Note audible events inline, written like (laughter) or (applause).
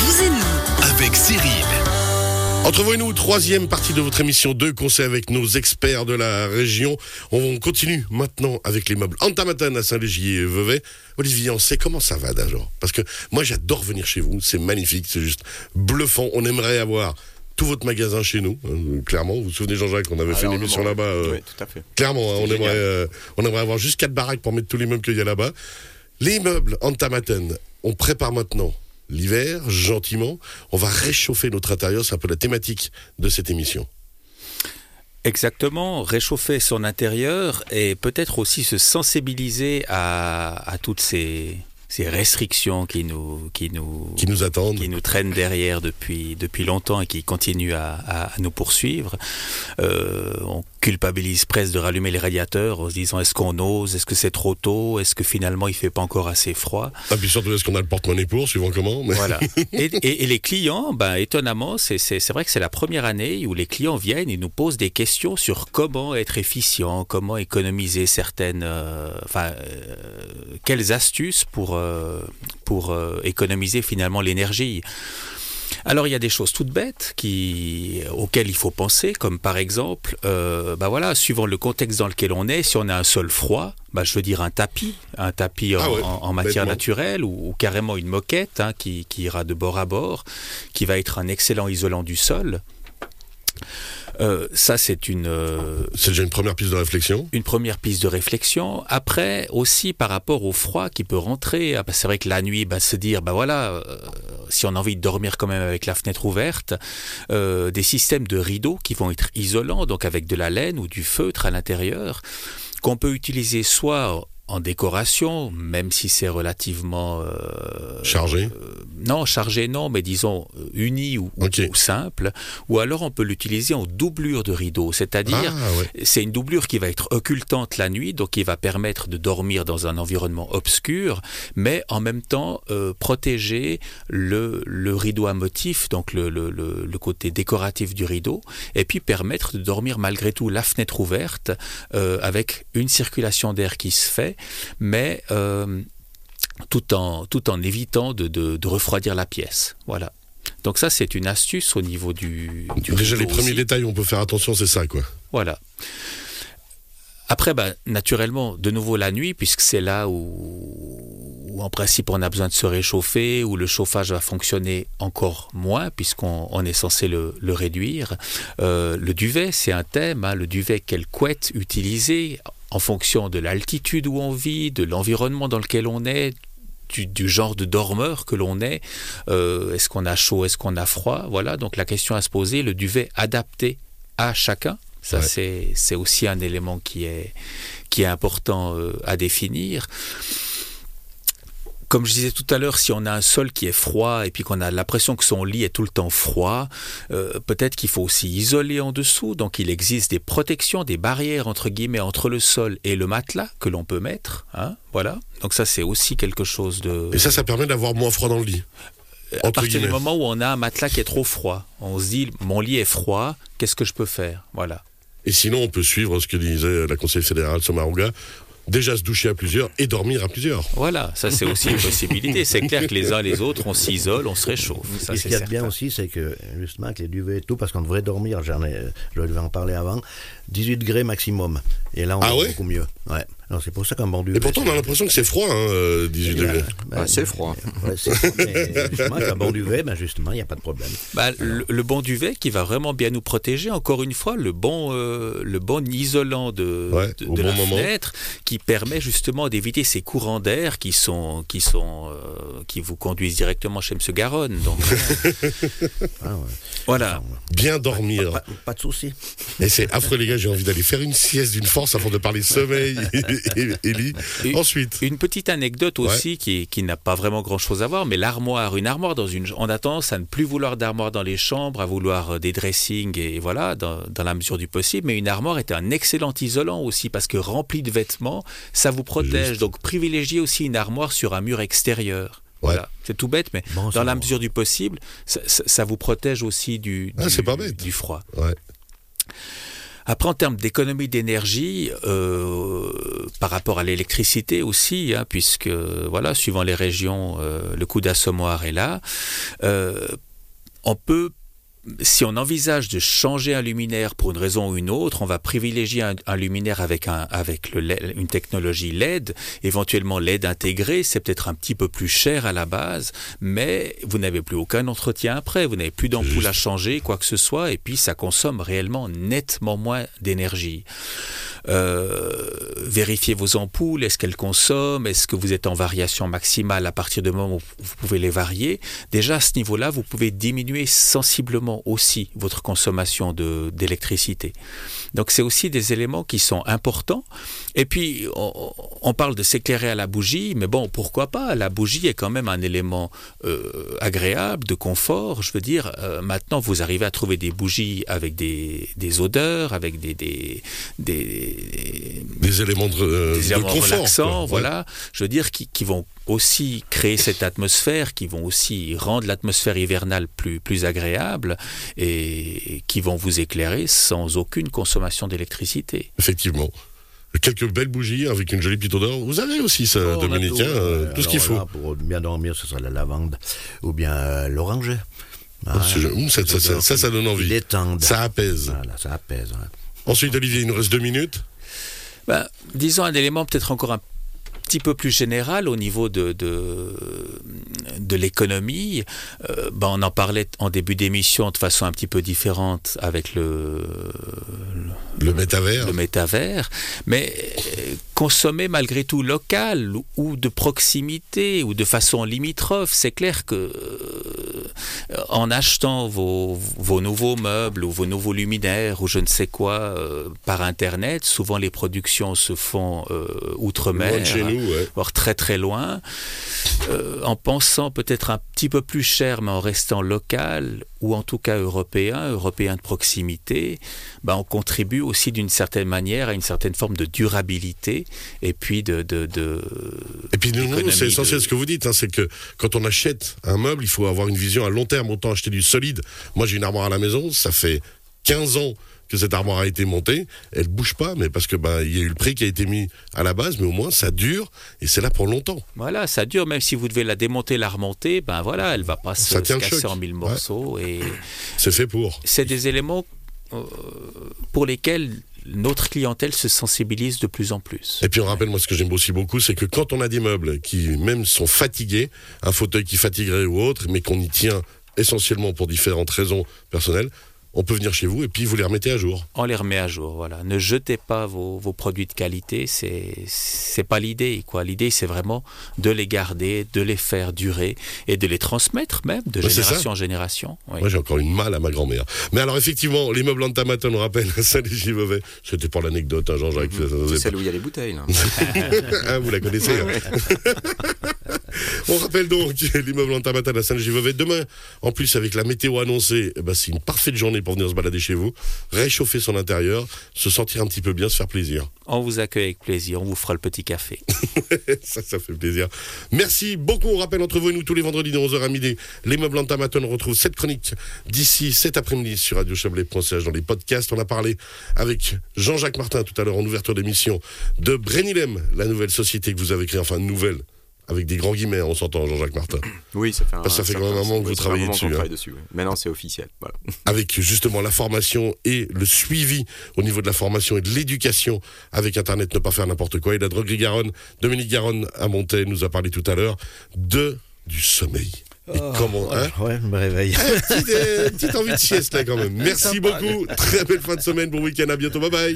vous et nous. avec Cyril. Entre vous et nous, troisième partie de votre émission 2, conseil avec nos experts de la région. On continue maintenant avec les meubles Antamatan à Saint-Légier et Vevey. Olivier, on sait comment ça va d'abord Parce que moi j'adore venir chez vous, c'est magnifique, c'est juste bluffant. On aimerait avoir tout votre magasin chez nous, hein, clairement. Vous vous souvenez Jean-Jacques, on avait fait une émission là-bas. euh, Oui, tout à fait. Clairement, hein, on, aimerait, euh, on aimerait avoir juste quatre baraques pour mettre tous les meubles qu'il y a là-bas. Les meubles Antamaten, on prépare maintenant l'hiver, gentiment. On va réchauffer notre intérieur, c'est un peu la thématique de cette émission. Exactement, réchauffer son intérieur et peut-être aussi se sensibiliser à, à toutes ces, ces restrictions qui nous, qui nous, Qui nous attendent. qui nous traînent derrière depuis, depuis longtemps et qui continuent à, à- à nous poursuivre. Euh, on culpabilise presque de rallumer les radiateurs en se disant est-ce qu'on ose, est-ce que c'est trop tôt, est-ce que finalement il fait pas encore assez froid? Ah, puis surtout, est-ce qu'on a le porte-monnaie pour, suivant comment? Mais- Voilà. (laughs) Et, et- et les clients, ben, étonnamment, c'est- vrai que c'est la première année où les clients viennent et nous posent des questions sur comment être efficient, comment économiser certaines, euh, enfin, euh, quelles astuces pour pour euh, économiser finalement l'énergie. Alors il y a des choses toutes bêtes qui, auxquelles il faut penser, comme par exemple, euh, bah voilà, suivant le contexte dans lequel on est, si on a un sol froid, bah je veux dire un tapis, un tapis en, Ah ouais, en- en matière naturelle ou, ou carrément une moquette hein, qui, qui ira de bord à bord, qui va être un excellent isolant du sol. Euh, ça c'est une euh, C'est déjà une première piste de réflexion. une première piste de réflexion. Après, aussi par rapport au froid qui peut rentrer, ah bah, c'est vrai que la nuit, bah, se dire, bah voilà, euh, si on a envie de dormir quand même avec la fenêtre ouverte, euh, des systèmes de rideaux qui vont être isolants, donc avec de la laine ou du feutre à l'intérieur, qu'on peut utiliser soit en décoration, même si c'est relativement euh, Chargé. Non, chargé non, mais disons euh, uni ou, ou- Ok. ou simple. Ou alors on peut l'utiliser en doublure de rideau, c'est-à-dire Ah, ouais. c'est une doublure qui va être occultante la nuit, donc qui va permettre de dormir dans un environnement obscur, mais en même temps euh, protéger le, le rideau à motif, donc le, le- le- le côté décoratif du rideau, et puis permettre de dormir malgré tout la fenêtre ouverte, euh, avec une circulation d'air qui se fait, mais euh, tout, en, tout en évitant de, de- de refroidir la pièce. Voilà. Donc ça, c'est une astuce au niveau du, du Déjà, les premiers détails où on peut faire attention, c'est ça, quoi. Voilà. Après, bah, naturellement, de nouveau la nuit, puisque c'est là où, où, en principe on a besoin de se réchauffer, où le chauffage va fonctionner encore moins, puisqu'on on est censé le, le réduire. Euh, le duvet, c'est un thème. hein, le duvet, quelle couette utiliser en fonction de l'altitude où on vit, de l'environnement dans lequel on est, du, du genre de dormeur que l'on est. Euh, est-ce qu'on a chaud, est-ce qu'on a froid Voilà, donc la question à se poser, le duvet adapté à chacun. Ça, Ouais. c'est, c'est aussi un élément qui est, qui est important euh, à définir. Comme je disais tout à l'heure, si on a un sol qui est froid et puis qu'on a l'impression que son lit est tout le temps froid, euh, peut-être qu'il faut aussi isoler en dessous. Donc il existe des protections, des barrières entre guillemets entre le sol et le matelas que l'on peut mettre. Hein, voilà. Donc ça c'est aussi quelque chose de. Et ça, ça permet d'avoir moins froid dans le lit. à entre partir du moment où on a un matelas qui est trop froid, on se dit mon lit est froid, qu'est-ce que je peux faire? Voilà. Et sinon, on peut suivre ce que disait la conseillère fédérale Somaruga. Déjà se doucher à plusieurs et dormir à plusieurs. Voilà, ça c'est aussi une possibilité. C'est (laughs) clair que les uns les autres, on s'isole, on se réchauffe. Ça, et ce c'est qu'il y a de bien aussi, c'est que justement, avec les duvets et tout, parce qu'on devrait dormir, j'en ai, je devais en parler avant, 18 degrés maximum. Et là, on Ah ouais? beaucoup mieux. Ouais. Alors, c'est pour ça qu'un bon duvet. Et pourtant, on a l'impression que c'est froid, hein, euh, 18 degrés. Ben, c'est froid. ouais, c'est froid, mais (laughs) justement, avec un bon duvet, ben justement, il n'y a pas de problème. Bah, le, le bon duvet qui va vraiment bien nous protéger, encore une fois, le bon, euh, le bon isolant de, Ouais, de, de bon la moment. fenêtre qui permet justement d'éviter ces courants d'air qui sont, qui sont, euh, qui vous conduisent directement chez M. Garonne. Donc, (laughs) Ah, ouais. voilà. Bien dormir. Pas, pas de souci. Et c'est affreux, les gars, j'ai envie d'aller faire une sieste d'une force avant de parler sommeil (laughs) (laughs) Et- Ensuite, Une petite anecdote aussi qui, qui n'a pas vraiment grand chose à voir, mais l'armoire, une armoire dans une, on a tendance à ne plus vouloir d'armoire dans les chambres, à vouloir euh, des dressings et voilà, dans, dans la mesure du possible. Mais une armoire est un excellent isolant aussi parce que rempli de vêtements, ça vous protège. Juste. Donc privilégiez aussi une armoire sur un mur extérieur. Ouais. Voilà, c'est tout bête, mais Bon, dans la mesure du possible, ça, ça- ça vous protège aussi du, Ah, du- pas bête. du froid. ouais. Après, en termes d'économie d'énergie, euh, par rapport à l'électricité aussi, hein, puisque voilà, suivant les régions, euh, le coût d'assommoir est là. Euh, on peut si on envisage de changer un luminaire pour une raison ou une autre, on va privilégier un, luminaire avec, un, avec le, une technologie LED, éventuellement LED intégré, c'est peut-être un petit peu plus cher à la base, mais vous n'avez plus aucun entretien après, vous n'avez plus d'ampoule à changer, quoi que ce soit, et puis ça consomme réellement nettement moins d'énergie. Euh, vérifiez vos ampoules, est-ce qu'elles consomment, est-ce que vous êtes en variation maximale à partir du moment où vous pouvez les varier. Déjà à ce niveau-là, vous pouvez diminuer sensiblement aussi votre consommation d'électricité. Donc c'est aussi des éléments qui sont importants. Et puis on, parle de s'éclairer à la bougie, mais bon, pourquoi pas? La bougie est quand même un élément euh, agréable, de confort. Je veux dire, euh, maintenant vous arrivez à trouver des bougies avec des, des odeurs, avec des, des, des, éléments de, euh, des confort, voilà. Je veux dire qui, qui vont aussi créer cette atmosphère, qui vont aussi rendre l'atmosphère hivernale plus, plus agréable et qui vont vous éclairer sans aucune consommation d'électricité. Effectivement quelques belles bougies avec une jolie petite odeur. Vous avez aussi ça, oh, Dominique, hein, euh, tout, ce qu'il faut. pour bien dormir, ce sera la lavande ou bien euh, l'oranger. Ah, ça, ça, donne envie. Ça apaise. Voilà, ça apaise. Ensuite, Olivier, il nous reste deux minutes. Ben, disons un élément peut-être encore un petit peu plus général au niveau de, de, de l'économie, euh, ben on en parlait en début d'émission de façon un petit peu différente avec le, le, métavers. Le métavers, mais euh, consommer malgré tout local ou de proximité ou de façon limitrophe, c'est clair que euh, en achetant vos, vos, nouveaux meubles ou vos nouveaux luminaires ou je ne sais quoi par internet, souvent les productions se font outre-mer voire très très loin, en pensant peut-être un petit peu plus cher, mais en restant local, ou en tout cas européen, européen de proximité, ben on contribue aussi d'une certaine manière à une certaine forme de durabilité, et puis de... de, et puis nous, c'est essentiel ce que vous dites, hein, c'est que quand on achète un meuble, il faut avoir une vision à long terme, autant acheter du solide. Moi j'ai une armoire à la maison, ça fait 15 ans que cette armoire a été montée, elle bouge pas, mais parce que ben il y a eu le prix qui a été mis à la base, mais au moins ça dure et c'est là pour longtemps. Voilà, ça dure, même si vous devez la démonter, la remonter, ben voilà, elle va pas se, casser en mille morceaux et (coughs) c'est fait pour. C'est des éléments euh, pour lesquels notre clientèle se sensibilise de plus en plus. Et puis on rappelle, moi ce que j'aime aussi beaucoup, c'est que quand on a des meubles qui même sont fatigués, un fauteuil qui fatiguerait ou autre, mais qu'on y tient essentiellement pour différentes raisons personnelles, on peut venir chez vous et puis vous les remettez à jour. On les remet à jour, voilà. Ne jetez pas vos, produits de qualité, c'est c'est pas l'idée quoi. L'idée c'est vraiment de les garder, de les faire durer et de les transmettre même de génération en génération. Moi j'ai encore une malle à ma grand-mère. Mais alors effectivement, l'immeuble en Tamata nous rappelle (laughs) Saint-Légy-Vevey. C'était pour l'anecdote, hein, Jean-Jacques. Mhm. C'est celle où il y a les bouteilles. (laughs) ah, vous la connaissez. (laughs) Hein. (laughs) On rappelle donc l'immeuble en à Saint-Légy-Vevey. Demain, en plus avec la météo annoncée, eh ben, c'est une parfaite journée pour venir se balader chez vous, réchauffer son intérieur, se sentir un petit peu bien, se faire plaisir. On vous accueille avec plaisir, on vous fera le petit café. (laughs) ça, ça fait plaisir. Merci beaucoup. On rappelle entre vous et nous tous les vendredis de 11h à midi, les meubles en On retrouve cette chronique d'ici cet après-midi sur Radio Chablais.ch dans les podcasts. On a parlé avec Jean-Jacques Martin tout à l'heure en ouverture d'émission de Brenilem, la nouvelle société que vous avez créée, enfin nouvelle avec des grands guillemets, on s'entend, Jean-Jacques Martin. (clears throat) Oui, ça fait un, ça fait quand même un moment que vous travaillez dessus. Hein. dessus Maintenant, c'est officiel. (laughs) Avec justement la formation et le suivi au niveau de la formation et de l'éducation avec Internet, ne pas faire n'importe quoi. Et la droguerie Garonne, Dominique Garonne à Montaigne nous a parlé tout à l'heure de du sommeil. Et oh, comment hein Ouais, je me réveille. Eh, petite, euh, petite envie de sieste (laughs) là quand même. Merci beaucoup. Très belle fin de semaine, bon week-end, à bientôt, bye bye.